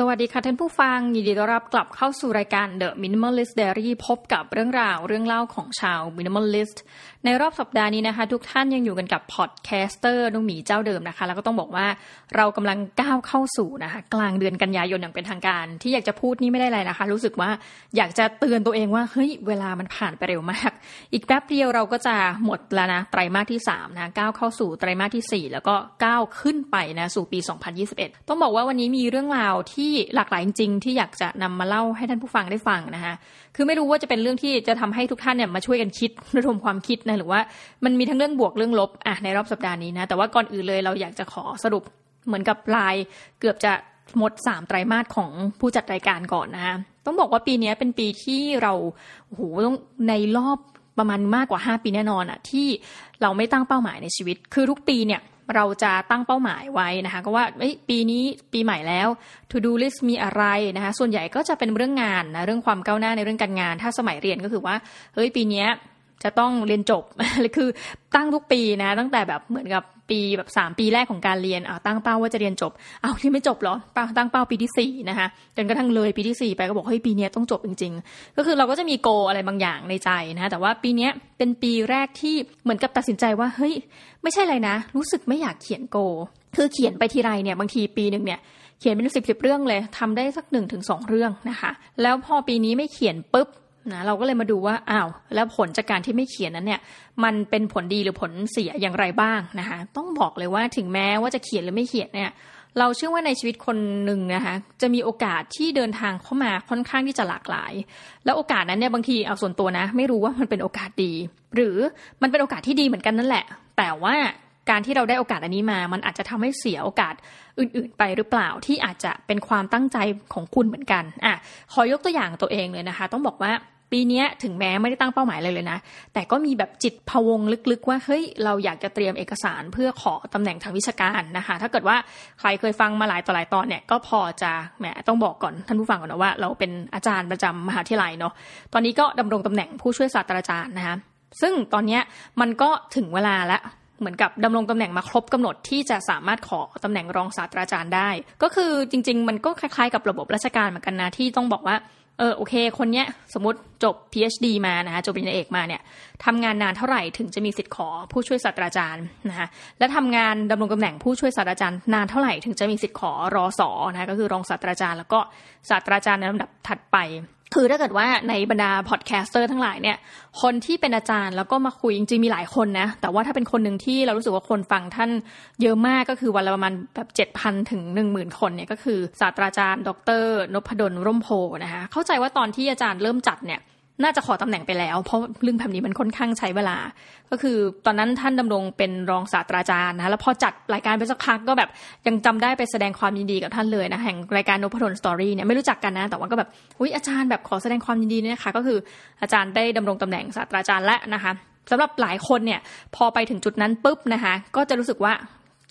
สวัสดีค่ะท่านผู้ฟัง ยินดีต้อนรับกลับเข้าสู่รายการ The Minimalist Diary พบกับเรื่องราวเรื่องเล่าของชาว Minimalist ในรอบสัปดาห์นี้นะคะ ทุกท่านยังอยู่กันกับพอดแคสเตอร์นุ่งหมีเจ้าเดิมนะคะ แล้วก็ต้องบอกว่าเรากำลังก้าวเข้าสู่นะคะ กลางเดือนกันยายนอย่างเป็นทางการ ที่อยากจะพูดนี่ไม่ได้อะไรนะคะ รู้สึกว่าอยากจะเตือนตัวเองว่าเฮ้ยเวลามันผ่านไปเร็วมาก อีกแป๊บเดียวเราก็จะหมดแล้วนะไตรมาสที่3นะก้าวเข้าสู่ไตรมาสที่ 4 แล้วก็ก้าวขึ้นไปนะสู่ปี 2021 ต้องบอกว่าวันนี้มีเรื่องราวที่หลากหลายจริง ๆ ที่อยากจะนำมาเล่าให้ท่านผู้ฟังได้ฟังนะคะคือไม่รู้ว่าจะเป็นเรื่องที่จะทำให้ทุกท่านเนี่ยมาช่วยกันคิดระดมความคิดนะหรือว่ามันมีทั้งเรื่องบวกเรื่องลบอะในรอบสัปดาห์นี้นะแต่ว่าก่อนอื่นเลยเราอยากจะขอสรุปเหมือนกับลายเกือบจะหมดสามไตรมาสของผู้จัดรายการก่อนนะคะต้องบอกว่าปีนี้เป็นปีที่เราโอ้โหต้องในรอบประมาณมากกว่า 5 ปีแน่นอนอะที่เราไม่ตั้งเป้าหมายในชีวิต คือทุกปีเนี่ย เราจะตั้งเป้าหมายไว้นะคะก็ว่าปีนี้ปีใหม่แล้ว to do list มีอะไรนะคะส่วนใหญ่ก็จะเป็นเรื่องงานนะเรื่องความก้าวหน้าในเรื่องการงาน ถ้าสมัยเรียนก็คือว่าเฮ้ยปีนี้ จะต้องเรียนจบ คือตั้งทุกปีนะ ตั้งแต่แบบเหมือนกับปีแบบสามปีแรกของการเรียนเอาตั้งเป้าว่าจะเรียนจบ เอาที่ไม่จบหรอตั้งเป้าปีที่สี่นะคะจนกระทั่งเลยปีที่สี่ไปก็บอกเฮ้ยปีนี้ต้องจบจริง ๆ ก็คือเราก็จะมีโกอะไรบางอย่างในใจนะแต่ว่าปีนี้เป็นปีแรกที่เหมือนกับตัดสินใจว่าเฮ้ยไม่ใช่อะไรนะ รู้สึกไม่อยากเขียนโก คือเขียนไปทีไรเนี่ยบางทีปีหนึ่งเนี่ยเขียนเป็นสิบสิบเรื่องเลยทำได้สักหนึ่งถึงสองเรื่องนะคะ แล้วพอปีนี้ไม่เขียนปุ๊บ นะเราก็เลยมาดูว่าอ้าวแล้วผลจากการที่ไม่เขียนนั้นเนี่ย มันเป็นผลดีหรือผลเสียอย่างไรบ้างนะคะต้องบอกเลยว่าถึงแม้ว่าจะเขียนหรือไม่เขียนเนี่ย เราเชื่อว่าในชีวิตคนหนึ่งนะคะ จะมีโอกาสที่เดินทางเข้ามาค่อนข้างที่จะหลากหลาย แล้วโอกาสนั้นเนี่ยบางทีเอาส่วนตัวนะ ไม่รู้ว่ามันเป็นโอกาสดี หรือมันเป็นโอกาสที่ดีเหมือนกันนั่นแหละ แต่ว่าการที่เราได้โอกาสอันนี้มา มันอาจจะทำให้เสียโอกาสอื่น ๆ ไปหรือเปล่าที่อาจจะเป็นความตั้งใจของคุณเหมือนกัน อะ ขอยกตัวอย่างตัวเองเลยนะคะ ต้องบอกว่า ปีนี้ถึงแม้ไม่ได้ตั้งเป้าหมายเลยเลยนะ แต่ก็มีแบบจิตพวงลึกๆ ว่าเฮ้ยเราอยากจะเตรียมเอกสารเพื่อขอตำแหน่งทางวิชาการนะคะ ถ้าเกิดว่าใครเคยฟังมาหลายต่อหลายตอนเนี่ยก็พอจะแหมต้องบอกก่อนท่านผู้ฟังก่อนนะว่า เราเป็นอาจารย์ประจำมหาวิทยาลัยเนาะตอนนี้ก็ดำรงตำแหน่งผู้ช่วยศาสตราจารย์นะคะซึ่งตอนนี้มันก็ถึงเวลาแล้วเหมือนกับดำรงตำแหน่งมาครบกำหนดที่จะสามารถขอตำแหน่งรองศาสตราจารย์ได้ ก็คือจริง ๆ มันก็คล้ายๆ กับระบบราชการเหมือนกันนะที่ต้องบอกว่า เออโอเค คนเนี้ยสมมติจบ PhD มานะคะจบปริญญาเอกมาเนี่ยทำงานนานเท่าไหร่ถึงจะมีสิทธิ์ขอผู้ช่วยศาสตราจารย์นะคะและทำงานดำรงตำแหน่งผู้ช่วยศาสตราจารย์นานเท่าไหร่ถึงจะมีสิทธิ์ขอรอสอนะคะก็คือรองศาสตราจารย์ แล้วก็ศาสตราจารย์ในลำดับถัดไป คือถ้าเกิดว่าในบรรดาพอดแคสเตอร์ทั้งหลายเนี่ยคนที่เป็นอาจารย์แล้วก็มาคุยจริงๆมีหลายคนนะแต่ว่าถ้าเป็นคนหนึ่งที่เรารู้สึกว่าคนฟังท่านเยอะมากก็คือวันละประมาณแบบเจ็ดพันถึงหนึ่งหมื่นคนเนี่ยก็คือศาสตราจารย์ ดร.นภดลร่มโพธิ์นะคะเข้าใจว่าตอนที่อาจารย์เริ่มจัดเนี่ย น่าจะขอตำแหน่งไปแล้ว เพราะเรื่องแบบนี้มันค่อนข้างใช้เวลา ก็คือตอนนั้นท่านดำรงเป็นรองศาสตราจารย์นะแล้วพอจัดรายการไปสักพักก็แบบยังจำได้ไปแสดงความยินดีกับท่านเลยนะแห่งรายการนพดลสตอรี่เนี่ยไม่รู้จักกันนะแต่ว่าก็แบบอุ้ยอาจารย์แบบขอแสดงความยินดีนะคะก็คืออาจารย์ได้ดำรงตำแหน่งศาสตราจารย์และนะคะสำหรับหลายคนเนี่ยพอไปถึงจุดนั้นปุ๊บนะคะก็จะรู้สึกว่า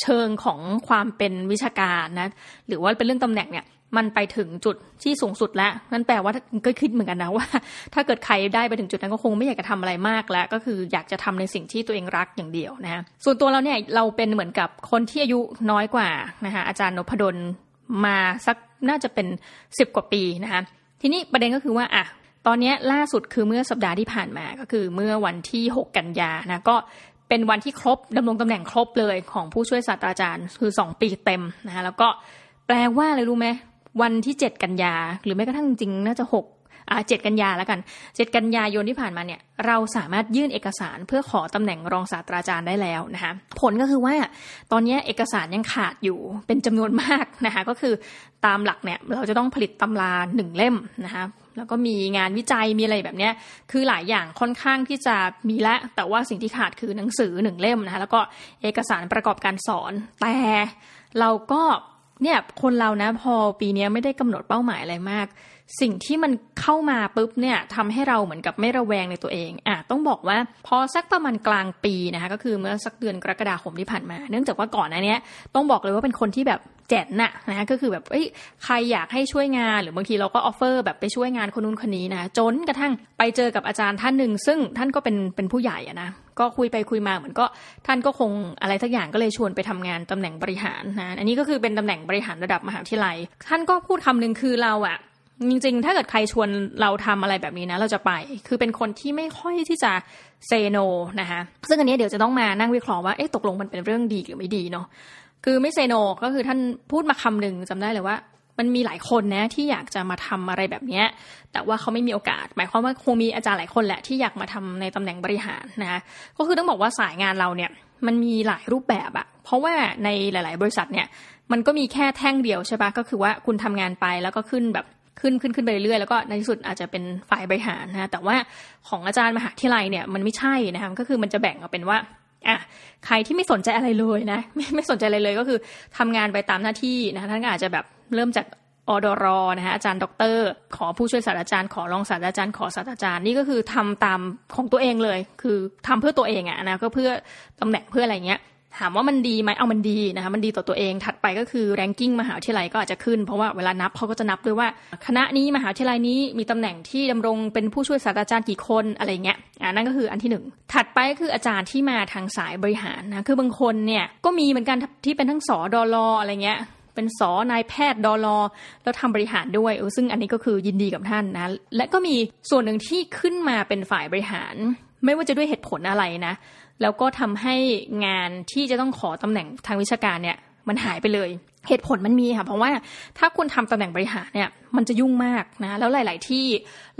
เชิงของความเป็นวิชาการนะหรือว่าเป็นเรื่องตำแหน่งเนี่ย มันไปถึงจุดที่สูงสุดแล้วนั่นแปลว่าก็คิดเหมือนกันนะว่า ถ้าเกิดใครได้ไปถึงจุดนั้นก็คงไม่อยากจะทำอะไรมากแล้ว ก็คืออยากจะทำในสิ่งที่ตัวเองรักอย่างเดียวนะะส่วนตัวเราเนี่ยเราเป็นเหมือนกับคนที่อายุน้อยกว่านะคะอาจารย์นพดลมาสักน่าจะเป็นสิบกว่าปีนะคะทีนี้ประเด็นก็คือว่าอะตอนนี้ล่าสุดคือเมื่อสัปดาห์ที่ผ่านมาก็คือเมื่อวันที่ 6 กันยานะก็เป็นวันที่ครบดำรงตำแหน่งครบเลยของผู้ช่วยศาสตราจารย์คือ 2 ปีเต็มนะคะแล้วก็แปลว่าอะไรรู้ไหม วันที่เจ็ดกันยา หรือแม้กระทั่งจริงน่าจะหกอ่าเจ็ดกันยาแล้วกันเจ็ดกันยายนที่ผ่านมาเนี่ย เราสามารถยื่นเอกสารเพื่อขอตำแหน่งรองศาสตราจารย์ได้แล้วนะคะผลก็คือว่าตอนนี้เอกสารยังขาดอยู่เป็นจำนวนมากนะคะก็คือตามหลักเนี่ยเราจะต้องผลิตตำราหนึ่งเล่มนะคะแล้วก็มีงานวิจัยมีอะไรแบบนี้คือหลายอย่างค่อนข้างที่จะมีและ แต่ว่าสิ่งที่ขาดคือหนังสือหนึ่งเล่มนะคะแล้วก็เอกสารประกอบการสอนแต่เราก็ เนี่ยคนเรานะพอปีนี้ไม่ได้กำหนดเป้าหมายอะไรมาก สิ่งที่มันเข้ามาปุ๊บเนี่ยทำให้เราเหมือนกับไม่ระแวงในตัวเองอะต้องบอกว่าพอสักประมาณกลางปีนะคะก็คือเมื่อสักเดือนกรกฎาคมที่ผ่านมา เนื่องจากว่าก่อนอันนี้ต้องบอกเลยว่าเป็นคนที่แบบแจ๋นน่ะนะก็คือแบบเอ้ยใครอยากให้ช่วยงานหรือบางทีเราก็ออฟเฟอร์แบบไปช่วยงานคนนู้นคนนี้นะจนกระทั่งไปเจอกับอาจารย์ท่านหนึ่งซึ่งท่านก็เป็นเป็นผู้ใหญ่อะนะก็คุยไปคุยมาเหมือนก็ท่านก็คงอะไรสักอย่างก็เลยชวนไปทำงานตำแหน่งบริหารนะอันนี้ก็คือเป็นตำแหน่งบริหารระดับมหาวิทยาลัย ท่านก็พูดคำนึงคือเราอะ จริงๆ ถ้าเกิดใครชวนเราทำอะไรแบบนี้นะ เราจะไป คือเป็นคนที่ไม่ค่อยที่จะเซโนนะคะซึ่งอันนี้เดี๋ยวจะต้องมานั่งวิเคราะห์ว่า เอ๊ะ ตกลงมันเป็นเรื่องดีหรือไม่ดีเนาะ คือไม่เซโนก็คือท่านพูดมาคำหนึ่งจำได้เลยว่า มันมีหลายคนนะที่อยากจะมาทำอะไรแบบนี้ แต่ว่าเขาไม่มีโอกาส หมายความว่าคงมีอาจารย์หลายคนแหละที่อยากมาทำในตำแหน่งบริหารนะคะ ก็คือต้องบอกว่าสายงานเราเนี่ย มันมีหลายรูปแบบอะเพราะว่าในหลาย ๆ บริษัทเนี่ย มันก็มีแค่แท่งเดียวใช่ปะก็คือว่าคุณทำงานไปแล้วก็ขึ้นแบบ ขึ้นขึ้นขึ้นไปเรื่อยแล้วก็ในที่สุดอาจจะเป็นฝ่ายบริหารนะแต่ว่าของอาจารย์มหาวิทยาลัยเนี่ยมันไม่ใช่นะคะก็คือมันจะแบ่งออกเป็นว่าอะใครที่ไม่สนใจอะไรเลยนะไม่ไม่สนใจอะไรเลยก็คือทำงานไปตามหน้าที่นะคะท่านก็อาจจะแบบเริ่มจากอดรนะคะอาจารย์ด็อกเตอร์ ขอผู้ช่วยศาสตราจารย์ขอรองศาสตราจารย์ขอศาสตราจารย์นี่ก็คือทำตามของตัวเองเลย คือทำเพื่อตัวเองอะนะก็เพื่อตำแหน่งเพื่ออะไรเงี้ย ถามว่ามันดีไหมเอามันดีนะคะ มันดีต่อตัวเอง ถัดไปก็คือแรงกิ้งมหาวิทยาลัยก็อาจจะขึ้น เพราะว่าเวลานับเขาก็จะนับด้วยว่า คณะนี้มหาวิทยาลัยนี้มีตำแหน่งที่ดำรงเป็นผู้ช่วยศาสตราจารย์กี่คนอะไรเงี้ย อ่านั่นก็คืออันที่หนึ่งถัดไปก็คืออาจารย์ที่มาทางสายบริหารนะ คือบางคนเนี่ยก็มีเหมือนกันที่เป็นทั้งสอดอลออะไรเงี้ยเป็นสอนายแพทย์ดอลอแล้วทำบริหารด้วยซึ่งอันนี้ก็คือยินดีกับท่านนะ และก็มีส่วนหนึ่งที่ขึ้นมาเป็นฝ่ายบริหาร ไม่ว่าจะด้วยเหตุผลอะไรนะ แล้วก็ทำให้งานที่จะต้องขอตำแหน่งทางวิชาการเนี่ยมันหายไปเลยเหตุผลมันมีค่ะเพราะว่าถ้าคุณทำตำแหน่งบริหารเนี่ยมันจะยุ่งมากนะแล้วหลาย ๆ ที่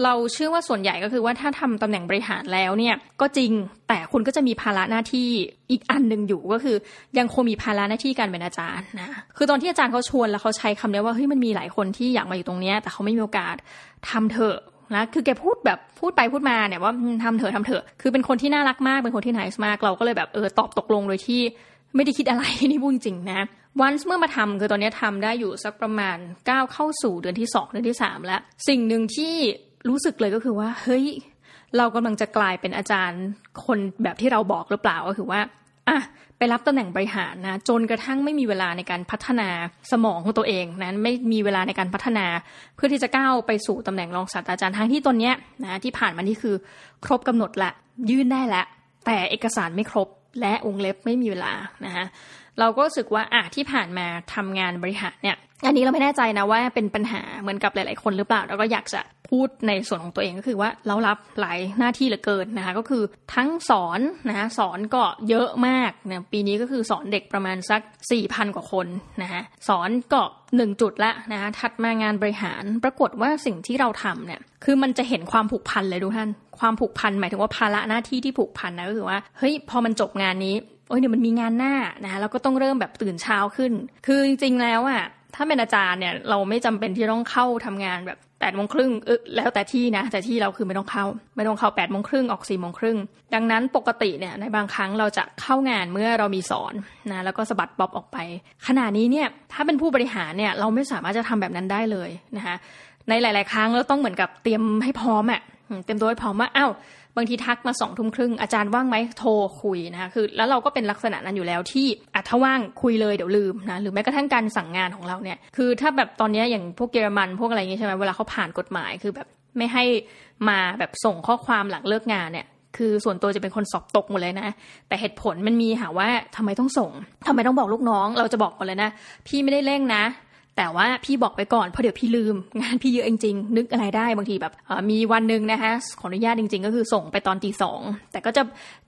เราเชื่อว่าส่วนใหญ่ก็คือว่าถ้าทำตำแหน่งบริหารแล้วเนี่ยก็จริงแต่คุณก็จะมีภาระหน้าที่อีกอันหนึ่งอยู่ก็คือ ยังคงมีภาระหน้าที่การเป็นอาจารย์นะคือตอนที่อาจารย์เขาชวนแล้วเขาใช้คำนี้ว่าเฮ้ยมันมีหลายคนที่อยากมาอยู่ตรงนี้แต่เขาไม่มีโอกาสทำเถอะ นะคือแกพูดแบบพูดไปพูดมาเนี่ยว่าทำเถอะทำเถอะ คือเป็นคนที่น่ารักมากเป็นคนที่น่าสมากเราก็เลยแบบเออตอบตกลงโดยที่ไม่ได้คิดอะไรนี่พูดจริงนะวันเมื่อมาทำคือตอนนี้ทำได้อยู่สักประมาณก้าวเข้าสู่เดือนที่สองเดือนที่สามแล้ว สิ่งหนึ่งที่รู้สึกเลยก็คือว่า เฮ้ย เรากำลังจะกลายเป็นอาจารย์คนแบบที่เราบอกหรือเปล่าก็คือว่า อะไปรับตำแหน่งบริหารนะจนกระทั่งไม่มีเวลาในการพัฒนาสมองของตัวเองนะไม่มีเวลาในการพัฒนา เพื่อที่จะก้าวไปสู่ตำแหน่งรองศาสตราจารย์ทั้งที่ตอนนี้นะที่ผ่านมานี่คือ ครบกำหนดละยื่นได้ละแต่เอกสารไม่ครบและองเล็บไม่มีเวลานะคะ เราก็รู้สึกว่าอะที่ผ่านมาทำงานบริหารเนี่ย อันนี้เราไม่แน่ใจนะว่าเป็นปัญหาเหมือนกับหลาย ๆ คนหรือเปล่าแล้วก็อยากจะพูดในส่วนของตัวเองก็คือว่าเรารับหลายหน้าที่เหลือเกินนะคะก็คือทั้งสอนนะคะสอนก็เยอะมากนะปีนี้ก็คือสอนเด็กประมาณสัก 4,000 กว่าคนนะคะสอนก็หนึ่งจุดละนะคะถัดมางานบริหารปรากฏว่าสิ่งที่เราทำเนี่ยคือมันจะเห็นความผูกพันเลยดูท่าน ความผูกพันหมายถึงว่าภาระหน้าที่ที่ผูกพันนะก็คือว่าเฮ้ยพอมันจบงานนี้ โอ้ยเดี๋ยวมันมีงานหน้านะคะแล้วก็ต้องเริ่มแบบตื่นเช้าขึ้น คือจริงๆแล้วอะถ้าเป็นอาจารย์เนี่ยเราไม่จำเป็นที่ต้องเข้าทำงานแบบแปดโมงครึ่งเออแล้วแต่ที่นะ แต่ที่เราคือไม่ต้องเข้า ไม่ต้องเข้าแปดโมงครึ่งออกสี่โมงครึ่งดังนั้นปกติเนี่ยในบางครั้งเราจะเข้างานเมื่อเรามีสอนนะแล้วก็สะบัดบ๊อบออกไป ขณะนี้เนี่ยถ้าเป็นผู้บริหารเนี่ยเราไม่สามารถจะทำแบบนั้นได้เลยนะคะในหลาย ๆ ครั้งเราต้องเหมือนกับเตรียมให้พร้อมอะเตรียมตัวให้พร้อมว่าอ้าว บางทีทักมาสองทุ่มครึ่งอาจารย์ว่างไหมโทรคุยนะคะคือแล้วเราก็เป็นลักษณะนั้นอยู่แล้วที่อะถ้าว่างคุยเลยเดี๋ยวลืมนะหรือแม้กระทั่งการสั่งงานของเราเนี่ยคือถ้าแบบตอนนี้อย่างพวกเยอรมันพวกอะไรเงี้ยใช่ไหมเวลาเขาผ่านกฎหมายคือแบบไม่ให้มาแบบส่งข้อความหลังเลิกงานเนี่ยคือส่วนตัวจะเป็นคนสอบตกหมดเลยนะ แต่เหตุผลมันมีค่ะว่าทำไมต้องส่งทำไมต้องบอกลูกน้อง เราจะบอกก่อนเลยนะ พี่ไม่ได้เร่งนะ แต่ว่าพี่บอกไปก่อนเพราะเดี๋ยวพี่ลืม งานพี่เยอะจริงๆนึกอะไรได้บางทีแบบมีวันหนึ่งนะคะขออนุญาตจริง ๆ ก็คือส่งไปตอนตีสองแต่ก็จะ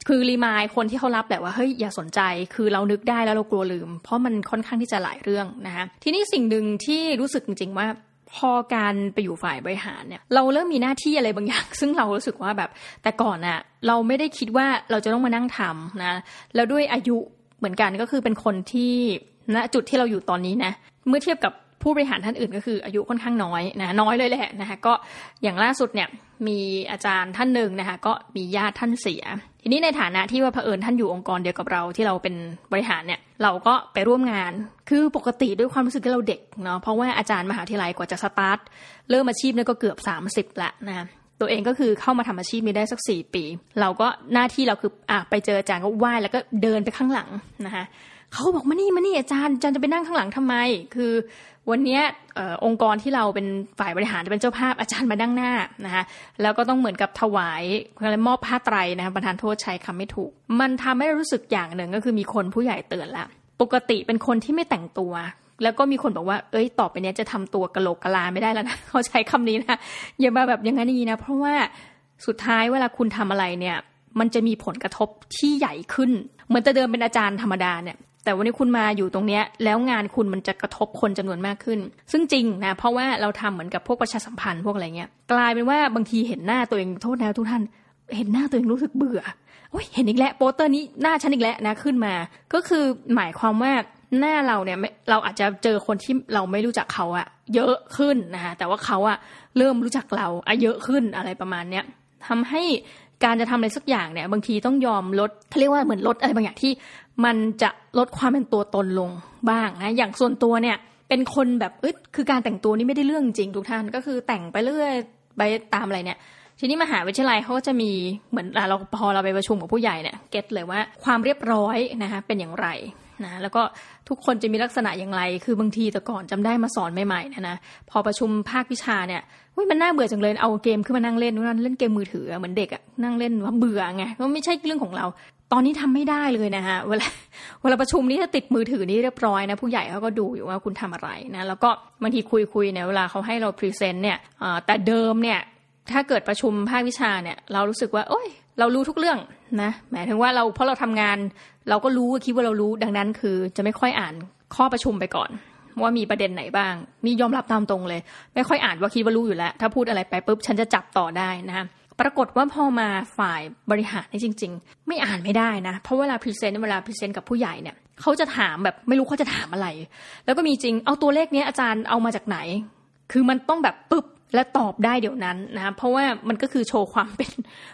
คือรีมายคนที่เขารับแหละว่าเฮ้ยอย่าสนใจคือเรานึกได้แล้วเรากลัวลืม เพราะมันค่อนข้างที่จะหลายเรื่องนะคะทีนี้สิ่งหนึ่งที่รู้สึกจริง ๆ ว่าพอการไปอยู่ฝ่ายบริหารเนี่ยเราเริ่มมีหน้าที่อะไรบางอย่าง ซึ่งเรารู้สึกว่าแบบ แต่ก่อนอะเราไม่ได้คิดว่าเราจะต้องมานั่งทำนะแล้วด้วยอายุเหมือนกันก็คือเป็นคนที่ ณจุดที่เราอยู่ตอนนี้นะ เมื่อเทียบกับผู้บริหารท่านอื่นก็คืออายุค่อนข้างน้อยนะน้อยเลยแหละนะคะก็อย่างล่าสุดเนี่ยมีอาจารย์ท่านหนึ่งนะคะก็มีญาติท่านเสีย ทีนี้ในฐานะที่ว่าเผอิญท่านอยู่องค์กรเดียวกับเราที่เราเป็นบริหารเนี่ยเราก็ไปร่วมงาน คือปกติด้วยความรู้สึกที่เราเด็กเนาะเพราะว่าอาจารย์มหาวิทยาลัยกว่าจะสตาร์ทเริ่มอาชีพเนี่ยก็เกือบ 30 ละนะตัวเองก็คือเข้ามาทำอาชีพนี้ได้สักสี่ปี เราก็หน้าที่เราคืออะไปเจออาจารย์ก็ไหว้แล้วก็เดินไปข้างหลังนะคะ เขาบอกมานี่มานี่อาจารย์อาจารย์จะไปนั่งข้างหลังทำไม คือวันนี้องค์กรที่เราเป็นฝ่ายบริหารจะเป็นเจ้าภาพอาจารย์มานั่งหน้านะคะแล้วก็ต้องเหมือนกับถวายอะไรมอบผ้าไตรนะคะประธานโทษใช้คำไม่ถูก มันทำให้รู้สึกอย่างหนึ่งก็คือมีคนผู้ใหญ่เตือนละปกติเป็นคนที่ไม่แต่งตัว แล้วก็มีคนบอกว่า เอ้ยต่อไปนี้จะทำตัวกะโหลกกะลาไม่ได้แล้วนะเขาใช้คำนี้นะอย่ามาแบบอย่างนั้นนี้นะ เพราะว่าสุดท้ายเวลาคุณทำอะไรเนี่ย มันจะมีผลกระทบที่ใหญ่ขึ้นเหมือนจะเดิมเป็นอาจารย์ธรรมดาเนี่ย แต่วันนี้คุณมาอยู่ตรงเนี้ยแล้วงานคุณมันจะกระทบคนจำนวนมากขึ้น ซึ่งจริงนะเพราะว่าเราทำเหมือนกับพวกประชาสัมพันธ์พวกอะไรเงี้ยกลายเป็นว่าบางทีเห็นหน้าตัวเองโทษนะทุกท่าน เห็นหน้าตัวเองรู้สึกเบื่อโอ้ยเห็นอีกแล้วโปสเตอร์นี้หน้าฉันอีกแล้วนะขึ้นมา ก็คือหมายความว่าหน้าเราเนี่ยเราอาจจะเจอคนที่เราไม่รู้จักเขาอะเยอะขึ้นนะคะแต่ว่าเขาอะเริ่มรู้จักเราอะเยอะขึ้นอะไรประมาณเนี้ยทำให้ การจะทำอะไรสักอย่างเนี่ย บางทีต้องยอมลดเขาเรียกว่าเหมือนลดอะไรบางอย่างที่ มันจะลดความเป็นตัวตนลงบ้างนะอย่างส่วนตัวเนี่ย เป็นคนแบบเอ้ยคือการแต่งตัวนี่ไม่ได้เรื่องจริงทุกท่านก็คือแต่งไปเรื่อยไปตามอะไรเนี่ยทีนี้มหาวิทยาลัยเขาก็จะมีเหมือนเราพอเราไปประชุมกับผู้ใหญ่เนี่ยเก็ตเลยว่าความเรียบร้อยนะคะเป็นอย่างไร นะแล้วก็ทุกคนจะมีลักษณะอย่างไร คือบางทีแต่ก่อนจำได้มาสอนใหม่ๆนะนะพอประชุมภาควิชาเนี่ยมันน่าเบื่อจังเลยเอาเกมขึ้นมานั่งเล่นนั่นเล่นเกมมือถือเหมือนเด็กอะนั่งเล่นว่าเบื่อไงก็ไม่ใช่เรื่องของเรา ตอนนี้ทำไม่ได้เลยนะฮะเวลาเวลาประชุมนี้ถ้าติดมือถือนี่เรียบร้อยนะผู้ใหญ่เขาก็ดูอยู่ว่าคุณทำอะไรนะแล้วก็บางทีคุยคุยเนี่ยเวลาเขาให้เราพรีเซนต์เนี่ยแต่เดิมเนี่ยถ้าเกิดประชุมภาควิชาเนี่ยเรารู้สึกว่า โอ้ยเรารู้ทุกเรื่องนะหมายถึงว่าเราเพราะเราทำงาน เราก็รู้คิดว่าเรารู้ดังนั้นคือจะไม่ค่อยอ่านข้อประชุมไปก่อน ว่ามีประเด็นไหนบ้างมียอมรับตามตรงเลย ไม่ค่อยอ่านว่าคิดว่ารู้อยู่แล้ว ถ้าพูดอะไรไปปุ๊บฉันจะจับต่อได้นะปรากฏว่าพอมาฝ่ายบริหารนี่จริง ๆ ไม่อ่านไม่ได้นะ เพราะเวลา present เวลา present กับผู้ใหญ่เนี่ยเขาจะถามแบบไม่รู้เขาจะถามอะไร แล้วก็มีจริงเอาตัวเลขนี้อาจารย์เอามาจากไหน คือมันต้องแบบปึ๊บและตอบได้เดี๋ยวนั้นนะเพราะว่ามันก็คือโชว์ความเป็น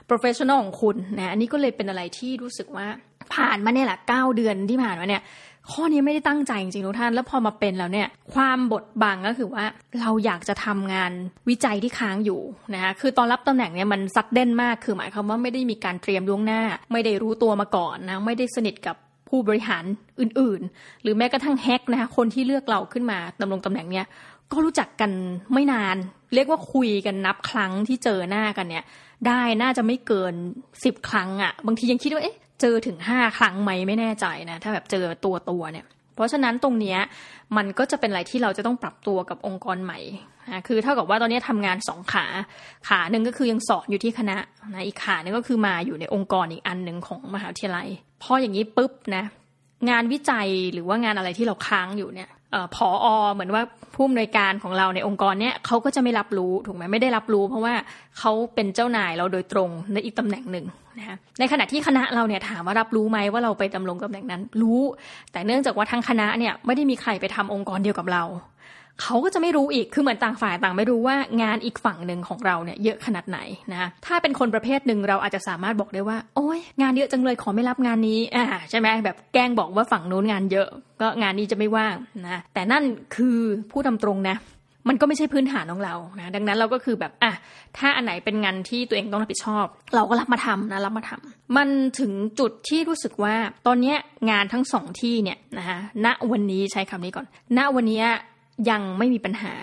professional ของคุณนะอันนี้ก็เลยเป็นอะไรที่รู้สึกว่า ผ่านมาเนี่ยแหละเก้าเดือนที่ผ่านมาเนี่ย ข้อนี้ไม่ได้ตั้งใจจริงๆทุกท่าน แล้วพอมาเป็นแล้วเนี่ย ความบดบังก็คือว่าเราอยากจะทำงานวิจัยที่ค้างอยู่นะคะคือตอนรับตำแหน่งเนี่ยมันซัดเด่นมากคือหมายความว่าไม่ได้มีการเตรียมล่วงหน้า ไม่ได้รู้ตัวมาก่อนนะไม่ได้สนิทกับผู้บริหารอื่นๆ หรือแม้กระทั่งแฮกนะคะคนที่เลือกเราขึ้นมาดำรงตำแหน่งเนี่ยก็รู้จักกันไม่นาน เรียกว่าคุยกันนับครั้งที่เจอหน้ากันเนี่ย ได้น่าจะไม่เกินสิบครั้งอะ่ะ บางทียังคิดว่าเอ๊ะ เจอถึงห้าครั้งไหมไม่แน่ใจนะ ถ้าแบบเจอตัวตัวเนี่ย เพราะฉะนั้นตรงเนี้ยมันก็จะเป็นอะไรที่เราจะต้องปรับตัวกับองค์กรใหม่นะคือเท่ากับว่าตอนนี้ทำงานสองขา ขาหนึ่งก็คือยังสอนอยู่ที่คณะนะอีกขาหนึ่งก็คือมาอยู่ในองค์กรอีกอันหนึ่งของมหาวิทยาลัย พออย่างนี้ปุ๊บนะงานวิจัยหรือว่างานอะไรที่เราค้างอยู่เนี่ย ผออเหมือนว่าผู้อำนวยการของเราในองค์กรเนี้ยเขาก็จะไม่รับรู้ถูกไหมไม่ได้รับรู้ เพราะว่าเขาเป็นเจ้านายเราโดยตรงในอีกตำแหน่งหนึ่งนะในขณะที่คณะเราเนี่ยถามว่ารับรู้ไหมว่าเราไปดำรงตำแหน่งนั้นรู้ แต่เนื่องจากว่าทั้งคณะเนี่ยไม่ได้มีใครไปทำองค์กรเดียวกับเรา เขาก็จะไม่รู้อีก คือเหมือนต่างฝ่ายต่างไม่รู้ว่างานอีกฝั่งหนึ่งของเราเนี่ยเยอะขนาดไหนนะถ้าเป็นคนประเภทหนึ่งเราอาจจะสามารถบอกได้ว่า โอ้ยงานเยอะจังเลยขอไม่รับงานนี้อ่าใช่ไหมแบบแกล้งบอกว่าฝั่งนู้นงานเยอะ ก็งานนี้จะไม่ว่างนะแต่นั่นคือผู้ทาตรงนะมันก็ไม่ใช่พื้นฐานของเรานะดังนั้นเราก็คือแบบอะถ้าอันไหนเป็นงานที่ตัวเองต้องรับผิดชอบ เราก็รับมาทำนะรับมาทำมันถึงจุดที่รู้สึกว่า ตอนนี้งานทั้งสองที่เนี่ยนะคะณวันนี้ใช้คำนี้ก่อน ณวันนี้ ยังไม่มีปัญหา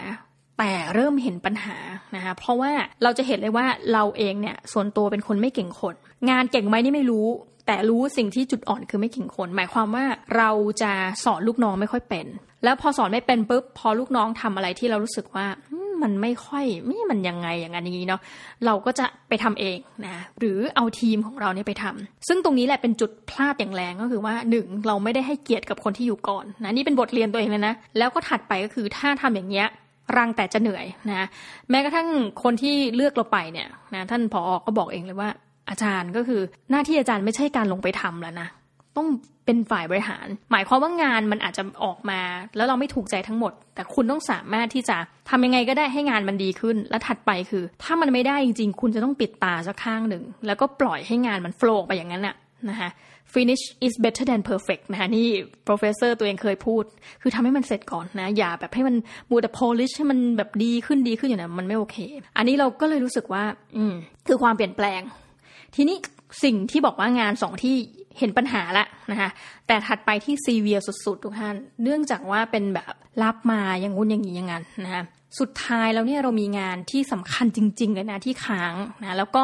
แต่เริ่มเห็นปัญหานะคะเพราะว่าเราจะเห็นเลยว่าเราเองเนี่ยส่วนตัวเป็นคนไม่เก่งคน งานเก่งไหมนี่ไม่รู้ แต่รู้สิ่งที่จุดอ่อนคือไม่เก่งคน หมายความว่าเราจะสอนลูกน้องไม่ค่อยเป็น แล้วพอสอนไม่เป็นปุ๊บพอลูกน้องทำอะไรที่เรารู้สึกว่า มันไม่ค่อยไม่มันยังไงอย่างนั้นอย่างนี้เนาะเราก็จะไปทำเองนะหรือเอาทีมของเราเนี่ยไปทำซึ่งตรงนี้แหละเป็นจุดพลาดอย่างแรงก็คือว่าหนึ่งเราไม่ได้ให้เกียรติกับคนที่อยู่ก่อนนะนี่เป็นบทเรียนตัวเองเลยนะแล้วก็ถัดไปก็คือถ้าทำอย่างเงี้ยรังแต่จะเหนื่อยนะแม้กระทั่งคนที่เลือกเราไปเนี่ยนะท่านผออก็บอกเองเลยว่าอาจารย์ก็คือหน้าที่อาจารย์ไม่ใช่การลงไปทำแล้วนะ ต้องเป็นฝ่ายบริหาร หมายความว่างานมันอาจจะออกมา แล้วเราไม่ถูกใจทั้งหมด แต่คุณต้องสามารถที่จะทำยังไงก็ได้ให้งานมันดีขึ้น และถัดไปคือ ถ้ามันไม่ได้จริง ๆ คุณจะต้องปิดตาสักข้างหนึ่ง แล้วก็ปล่อยให้งานมันโฟล์ไปอย่างนั้นน่ะนะคะ finish is better than perfect นะคะนี่ professor ตัวเองเคยพูด คือทำให้มันเสร็จก่อนนะ อย่าแบบให้มันมูแต่ polish ให้มันแบบดีขึ้นดีขึ้นอย่างนั้มันไม่โอเค อันนี้เราก็เลยรู้สึกว่า อืม คือความเปลี่ยนแปลง ทีนี้สิ่งที่บอกว่างานสองที่ เห็นปัญหาละนะคะแต่ถัดไปที่ซีเวียสุดๆ ทุกท่าน เนื่องจากว่าเป็นแบบรับมาอย่างงุ้นอย่างนี้อย่างนั้นนะคะสุดท้ายแล้วเนี่ยเรามีงานที่สำคัญจริง ๆ เลยนะที่ค้างนะแล้วก็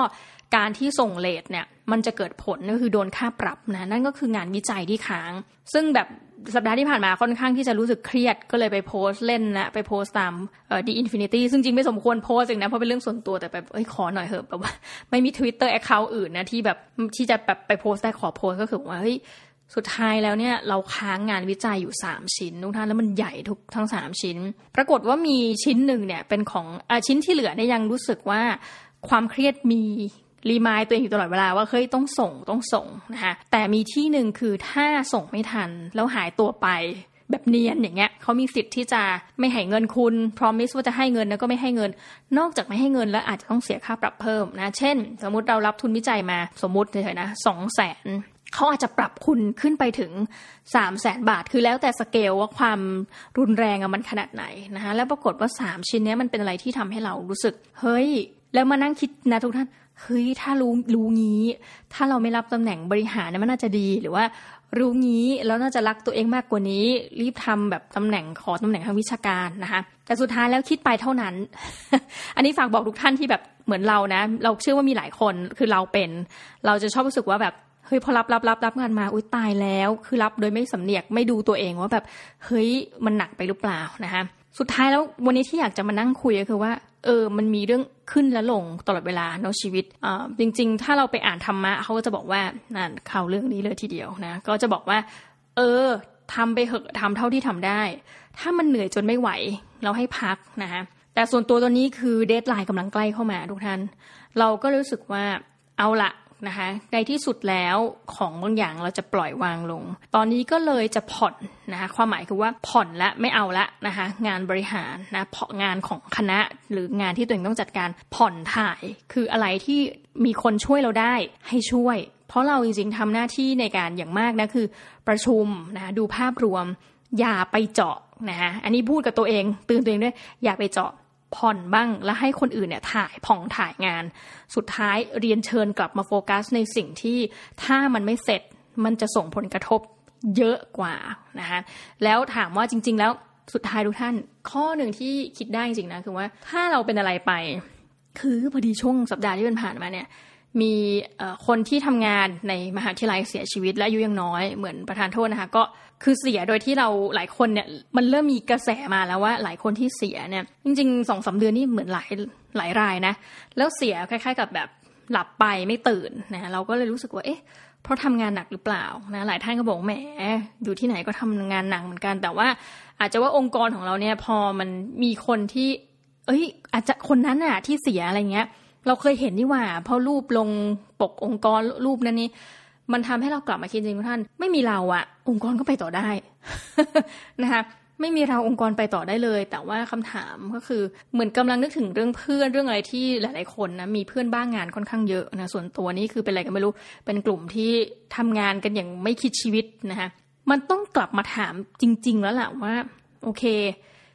การที่ส่งเลทเนี่ยมันจะเกิดผลก็คือโดนค่าปรับนะนั่นก็คืองานวิจัยที่ค้าง ซึ่งแบบสัปดาห์ที่ผ่านมาค่อนข้างที่จะรู้สึกเครียดก็เลยไปโพสเล่นนะไปโพสตามเอ่อดี Infinity ซึ่งจริงไม่สมควรโพสอย่างนะเพราะเป็นเรื่องส่วนตัวแต่แบบเอ้ยขอหน่อยเถอะแบบว่าไม่มี Twitter Account อื่นนะที่แบบที่จะแบบไปโพสได้ขอโพสก็คือว่าเฮ้ยสุดท้ายแล้วเนี่ยเราค้างงานวิจัยอยู่ 3 ชิ้นทุกท่านแล้วมันใหญ่ทุกทั้ง 3 ชิ้น ปรากฏว่ามีชิ้นหนึ่งเนี่ยเป็นของอชิ้นที่เหลือเนี่ยยังรู้สึกว่าความเครียดมี remind ตัวเองอยู่ตลอดเวลาว่าเฮ้ยต้องส่งต้องส่งนะคะแต่มีที่หนึ่งคือถ้าส่งไม่ทันแล้วหายตัวไปแบบเนียนอย่างเงี้ยเขามีสิทธิ์ที่จะไม่ให้เงินคุณ promise ว่าจะให้เงินแล้วก็ไม่ให้เงิน นอกจากไม่ให้เงินแล้วอาจจะต้องเสียค่าปรับเพิ่มนะเช่น สมมติเรารับทุนวิจัยมาสมมติเฉยๆนะสองแสนเขาอาจจะปรับคุณขึ้นไปถึง3 0 0แสนบาท คือแล้วแต่สเกลว่าความรุนแรงมันขนาดไหนนะคะแล้วปรากฏว่า 3 ชิ้นนี้มันเป็นอะไรที่ทำให้เรารู้สึก เฮ้ย แล้วมานั่งคิดนะทุกท่าน เฮ้ยถ้ารู้รู้งี้ ถ้าเราไม่รับตำแหน่งบริหารเนี่ยมันน่าจะดีหรือว่า รู้งี้แล้วน่าจะรักตัวเองมากกว่านี้ รีบทำแบบตำแหน่งขอตำแหน่งทางวิชาการนะคะแต่สุดท้ายแล้วคิดไปเท่านั้น อันนี้ฝากบอกทุกท่านที่แบบเหมือนเรานะ เราเชื่อว่ามีหลายคนคือเราเป็น เราจะชอบรู้สึกว่าแบบเฮ้ยพอรับรับรับรับงานมาอุ้ยตายแล้ว คือรับโดยไม่สำเนียกไม่ดูตัวเองว่าแบบเฮ้ยมันหนักไปหรือเปล่านะคะสุดท้ายแล้ววันนี้ที่อยากจะมานั่งคุยก็คือว่า เออมันมีเรื่องขึ้นและลงตลอดเวลาในชีวิตอ่าจริง ๆ ถ้าเราไปอ่านธรรมะเขาก็จะบอกว่านั่นข่าวเรื่องนี้เลยทีเดียวนะก็จะบอกว่า เออทำไปเหอะทำเท่าที่ทำได้ ถ้ามันเหนื่อยจนไม่ไหว เราให้พักนะคะแต่ส่วนตัวตัวนี้คือเดทไลน์กำลังใกล้เข้ามาทุกท่าน เราก็รู้สึกว่าเอาละ นะคะในที่สุดแล้วของบางอย่างเราจะปล่อยวางลง ตอนนี้ก็เลยจะผ่อนนะคะความหมายคือว่าผ่อนและไม่เอาละนะคะงานบริหารนะเพาะงานของคณะหรืองานที่ตัวเองต้องจัดการผ่อนถ่ายคืออะไรที่มีคนช่วยเราได้ให้ช่วย เพราะเราจริงๆทำหน้าที่ในการอย่างมากนะคือ ประชุมนะดูภาพรวม อย่าไปเจาะนะคะอันนี้พูดกับตัวเองเตือนตัวเองด้วยอย่าไปเจาะ ผ่อนบ้าง แล้วให้คนอื่นเนี่ยถ่ายผ่องถ่ายงาน สุดท้ายเรียนเชิญกลับมาโฟกัสในสิ่งที่ถ้ามันไม่เสร็จมันจะส่งผลกระทบเยอะกว่านะคะแล้วถามว่าจริง ๆ แล้วสุดท้ายทุกท่าน ข้อหนึ่งที่คิดได้จริงๆนะคือว่าถ้าเราเป็นอะไรไป คือพอดีช่วงสัปดาห์ที่มันผ่านมาเนี่ย มีคนที่ทำงานในมหาวิทยาลัยเสียชีวิตและอายุยังน้อยเหมือนประธานโทษนะคะ ก็คือเสียโดยที่เราหลายคนเนี่ยมันเริ่มมีกระแสมาแล้วว่าหลายคนที่เสียเนี่ยจริงๆสองสาเดือนนี่เหมือนหลายหลายรายนะ แล้วเสียคล้าย ๆ กับแบบหลับไปไม่ตื่นนะเราก็เลยรู้สึกว่าเอ๊ะเพราะทำงานหนักหรือเปล่านะหลายท่านก็บอกแหมอยู่ที่ไหนก็ทำงานหนักเหมือนกัน แต่ว่าอาจจะว่าองค์กรของเราเนี่ยพอมันมีคนที่ เอ้ย อาจจะคนนั้นอะที่เสียอะไรเงี้ย เราเคยเห็นนี่ว่าพราะรูปลงปกองค์กรรูปนั้นนี่มันทำให้เรากลับมาคิดจริงท่าน ไม่มีเราอะองค์กรก็ไปต่อได้นะคะไม่มีเราองค์กรไปต่อได้เลย แต่ว่าคำถามก็คือเหมือนกำลังนึกถึงเรื่องเพื่อนเรื่องอะไรที่หลาย ๆ คนนะมีเพื่อนบ้างงานค่อนข้างเยอะนะส่วนตัวนี้คือเป็นอะไรกันไม่รู้ เป็นกลุ่มที่ทำงานกันอย่างไม่คิดชีวิตนะคะมันต้องกลับมาถามจริง ๆ แล้วแหละว่า โอเค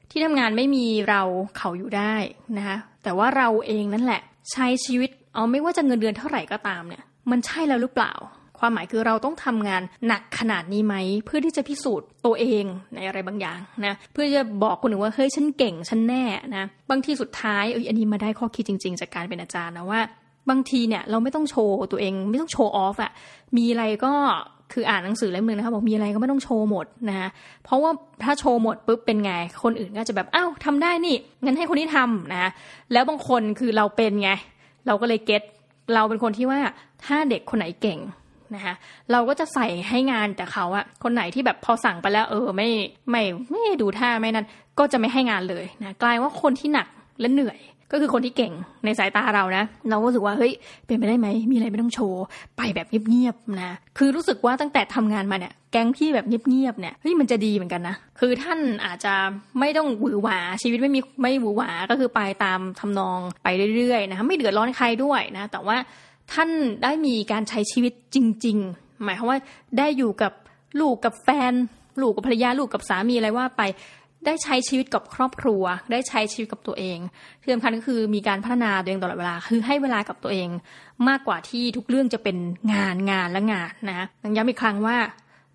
ที่ทำงานไม่มีเราเขาอยู่ได้นะคะแต่ว่าเราเองนั่นแหละ ใช้ชีวิตเอาไม่ว่าจะเงินเดือนเท่าไหร่ก็ตามเนี่ย มันใช่แล้วหรือเปล่า ความหมายคือเราต้องทำงานหนักขนาดนี้ไหม เพื่อที่จะพิสูจน์ตัวเองในอะไรบางอย่างนะเพื่อจะบอกคนอื่นว่าเฮ้ยฉันเก่งฉันแน่นะบางทีสุดท้ายเอออันนี้มาได้ข้อคิดจริง ๆ จากการเป็นอาจารย์นะว่า บางทีเนี่ยเราไม่ต้องโชว์ตัวเองไม่ต้องโชว์ออฟอะมีอะไรก็คืออ่านหนังสือเล่มนึงนะคะบอกมีอะไรก็ไม่ต้องโชว์หมดนะคะเพราะว่าถ้าโชว์หมดปุ๊บเป็นไง คนอื่นก็จะแบบอ้าวทาได้นี่งั้นให้คนนี้ทำนะแล้วบางคนคือเราเป็นไง เราก็เลยเก็ตเราเป็นคนที่ว่าถ้าเด็กคนไหนเก่งนะคะเราก็จะใส่ให้งานแต่เขาอะคนไหนที่แบบพอสั่งไปแล้ว เออไม่ไม่ไม่ดูท่าไม่นั้นก็จะไม่ให้งานเลยนะกลายว่าคนที่หนักและเหนื่อย ก็คือคนที่เก่งในสายตาเรานะ เราก็รู้สึกว่าเฮ้ยเป็นไปได้ไหมมีอะไรไม่ต้องโชว์ไปแบบเงียบๆนะคือรู้สึกว่าตั้งแต่ทำงานมาเนี่ยแก๊งที่แบบเงียบๆเนี่ยเฮ้ยมันจะดีเหมือนกันนะคือท่านอาจจะไม่ต้องหวือหวาชีวิตไม่มีไม่หวือหวาก็คือไปตามทำนองไปเรื่อยๆนะคะไม่เดือดร้อนใครด้วยนะ แต่ว่าท่านได้มีการใช้ชีวิตจริง ๆ หมายความว่าได้อยู่กับลูกกับแฟนลูกกับภรรยาลูกกับสามีอะไรว่าไป ได้ใช้ชีวิตกับครอบครัว ได้ใช้ชีวิตกับตัวเองที่สำคัญก็คือมีการพัฒนาตัวเองตลอดเวลา คือให้เวลากับตัวเอง มากกว่าที่ทุกเรื่องจะเป็นงานงานและงานนะย้ำอีกครั้งว่า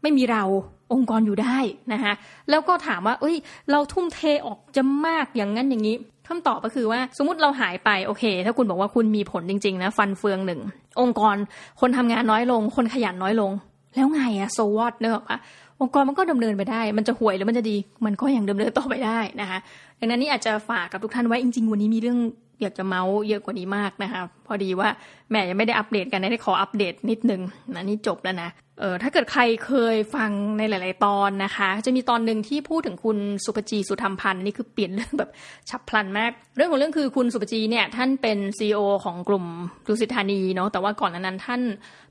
ไม่มีเราองค์กรอยู่ได้นะคะแล้วก็ถามว่า เอ้ย เราทุ่มเทออกจะมากอย่างนั้นอย่างนี้คำตอบก็คือว่าสมมติเราหายไปโอเค ถ้าคุณบอกว่าคุณมีผลจริงๆนะฟันเฟืองหนึ่งองค์กรคนทำงานน้อยลง คนขยันน้อยลง แล้วไงอะโซวอตเนอะ องค์กรมันก็ดำเนินไปได้ มันจะห่วยหรือมันจะดี มันก็ยังดำเนินต่อไปได้นะคะดังนั้นนี่อาจจะฝากกับทุกท่านไว้จริง ๆ วันนี้มีเรื่องอยากจะเมาส์เยอะกว่านี้มากนะคะ พอดีว่าแม่ยังไม่ได้อัปเดตกันได้ขออัปเดตนิดนึงนะนี่จบแล้วนะ เออถ้าเกิดใครเคยฟังในหลาย ๆ ตอนนะคะ จะมีตอนหนึ่งที่พูดถึงคุณศุภจีสุธรรมพันธุ์นี่คือเปลี่ยนเรื่องแบบฉับพลันมาก เรื่องของเรื่องคือคุณศุภจีเนี่ยท่านเป็น CEO ของกลุ่มดุสิตธานีเนาะแต่ว่าก่อนนั้นท่าน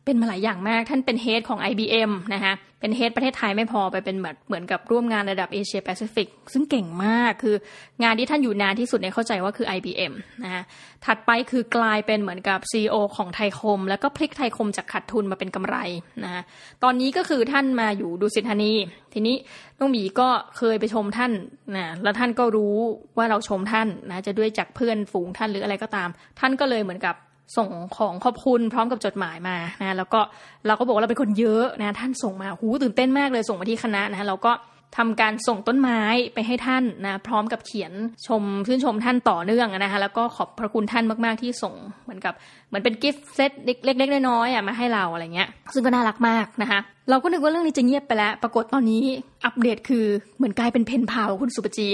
เป็นมาหลายอย่างมาก ท่านเป็น head ของ IBM นะคะเป็น head ประเทศไทยไม่พอไปเป็นแบบเหมือนกับร่วมงานระดับเอเชียแปซิฟิกซึ่งเก่งมากคืองานที่ท่านอยู่นานที่สุดเนี่ยเข้าใจว่าคือ IBM นะคะถัดไปคือกลายเป็นเหมือนกับ CEO ของไทยคม แล้วก็พลิกไทยคมจากขาดทุนมาเป็นกำไรนะคะตอนนี้ก็คือท่านมาอยู่ดุสิตธานี ทีนี้น้องหมีก็เคยไปชมท่านนะแล้วท่านก็รู้ว่าเราชมท่านนะจะด้วยจากเพื่อนฝูงท่านหรืออะไรก็ตาม ท่านก็เลยเหมือนกับส่งของขอบคุณพร้อมกับจดหมายมานะแล้วก็เราก็บอกว่าเราเป็นคนเยอะนะท่านส่งมาหูตื่นเต้นมากเลยส่งมาที่คณะนะเราก็ ทำการส่งต้นไม้ไปให้ท่านนะพร้อมกับเขียนชมชื่นชมท่านต่อเนื่องนะคะแล้วก็ขอบพระคุณท่านมากๆที่ส่งเหมือนกับเหมือนเป็นกิฟต์เซตเล็กๆน้อยๆอะมาให้เราอะไรเงี้ย ซึ่งก็น่ารักมากนะคะ เราก็นึกว่าเรื่องนี้จะเงียบไปแล้ว ปรากฏตอนนี้อัปเดตคือเหมือนกลายเป็นเพนพาวคุณสุปจี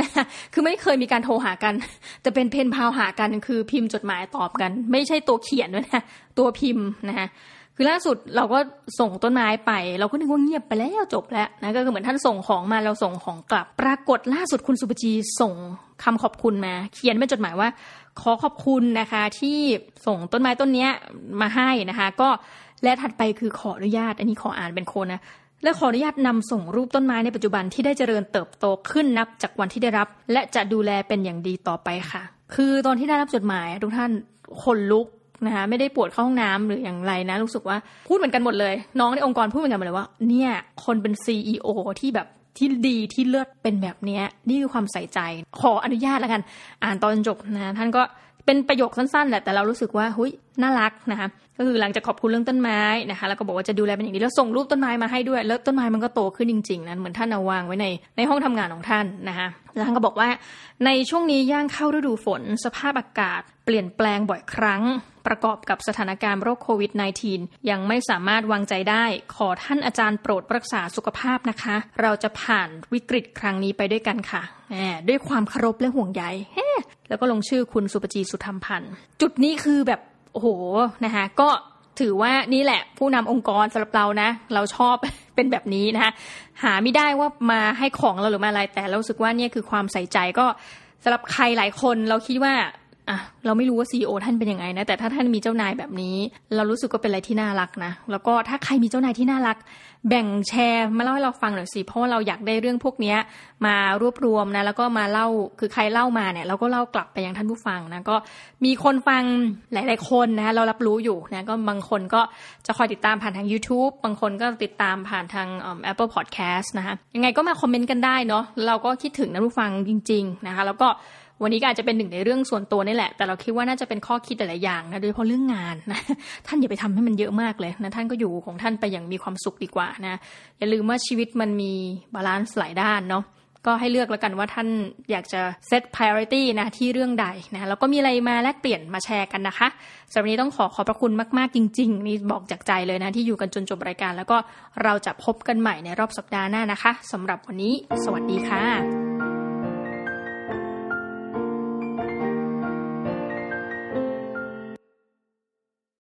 นะคะคือไม่เคยมีการโทรหากัน แต่เป็นเพนพาวหากันคือพิมพ์จดหมายตอบกัน ไม่ใช่ตัวเขียนด้วยนะตัวพิมพ์นะคะ คือล่าสุดเราก็ส่งต้นไม้ไป เราก็นึกว่าเงียบไปแล้วจบแล้วนะก็คือเหมือนท่านส่งของมาเราส่งของกลับ ปรากฏล่าสุดคุณสุปจีส่งคำขอบคุณมา เขียนเป็นจดหมายว่า ขอขอบคุณนะคะ ที่ส่งต้นไม้ต้นนี้มาให้นะคะ ก็และถัดไปคือขออนุญาต อันนี้ขออ่านเป็นโคนนะและขออนุญาตนำส่งรูปต้นไม้ในปัจจุบันที่ได้เจริญเติบโตขึ้นนับจากวันที่ได้รับ และจะดูแลเป็นอย่างดีต่อไปค่ะ คือตอนที่ได้รับจดหมายทุกท่านคนลุก นะคะไม่ได้ปวดเข้าห้องน้ำหรืออย่างไรนะรู้สึกว่าพูดเหมือนกันหมดเลย น้องในองค์กรพูดเหมือนกันหมดเลยว่า เนี่ยคนเป็นซีอที่แบบที่ดีที่เลือดเป็นแบบนี้นี่คือความใส่ใจ ขออนุญาตแล้วกัน อ่านตอนจบนะท่านก็เป็นประโยคสั้นๆแหละแต่เรารู้สึกว่าหุยน่ารักนะคะ ก็คือหลังจากขอบคุณเรื่องต้นไม้นะคะแล้วก็บอกว่าจะดูแลเป็นอย่างดีแล้วส่งรูปต้นไม้มาให้ด้วย แล้วต้นไม้มันก็โตขึ้นจริงๆนะเหมือนท่านเอาวางไว้ในในห้องทำงานของท่านนะคะแล้วท่านก็บอกว่าในช่วงนี้ย่างเข้าฤดูฝน สภาพอากาศเปลี่ยนแปลงบ่อยครั้ง ประกอบกับสถานการณ์โรคโควิด -19 ยังไม่สามารถวางใจได้ ขอท่านอาจารย์โปรดรักษาสุขภาพนะคะ เราจะผ่านวิกฤตครั้งนี้ไปด้วยกันค่ะด้วยความเคารพและห่วงใยแล้วก็ลงชื่อคุณสุปจีสุธรรมพันธ์จุดนี้คือแบบ โอ้โหนะคะก็ถือว่านี่แหละผู้นำองค์กรสำหรับเรานะ เราชอบเป็นแบบนี้นะคะหาไม่ได้ว่ามาให้ของเราหรือมาอะไรแต่เราสึกว่าเนี่ยคือความใส่ใจก็สำหรับใครหลายคนเราคิดว่า อะเราไม่รู้ว่าซีอท่านเป็นยังไงนะแต่ถ้าท่านมีเจ้านายแบบนี้ เรารู้สึกก็เป็นอะไรที่น่ารักนะแล้วก็ถ้าใครมีเจ้านายที่น่ารัก แบ่งแชร์มาเล่าให้เราฟังหน่อยสิเพราะว่าเราอยากได้เรื่องพวกนี้มารวบรวมนะแล้วก็มาเล่าคือใครเล่ามาเนี่ยเราก็เล่ากลับไปยังท่านผู้ฟังนะก็มีคนฟังหลาย ๆ คนนะเรารับรู้อยู่นะก็บางคนก็จะคอยติดตามผ่านทาง YouTube บางคนก็ติดตามผ่านทาง Apple Podcast นะคะยังไงก็มาคอมเมนต์กันได้เนาะเราก็คิดถึงท่านผู้ฟังจริง ๆ นะคะแล้วก็ วันนี้ก็อาจจะเป็นหนึ่งในเรื่องส่วนตัวนี่แหละ แต่เราคิดว่าน่าจะเป็นข้อคิดหลายอย่างนะ โดยเฉพาะเรื่องงานนะ ท่านอย่าไปทำให้มันเยอะมากเลยนะ ท่านก็อยู่ของท่านไปอย่างมีความสุขดีกว่านะ อย่าลืมว่าชีวิตมันมีบาลานซ์หลายด้านเนาะ ก็ให้เลือกแล้วกันว่าท่านอยากจะเซต priority นะที่เรื่องใดนะ แล้วก็มีอะไรมาแลกเปลี่ยนมาแชร์กันนะคะสำหรับนี้ต้องขอขอบพระคุณมากๆจริง ๆ นี่บอกจากใจเลยนะที่อยู่กันจนจบรายการ แล้วก็เราจะพบกันใหม่ในรอบสัปดาห์หน้านะคะสำหรับวันนี้ สวัสดีค่ะ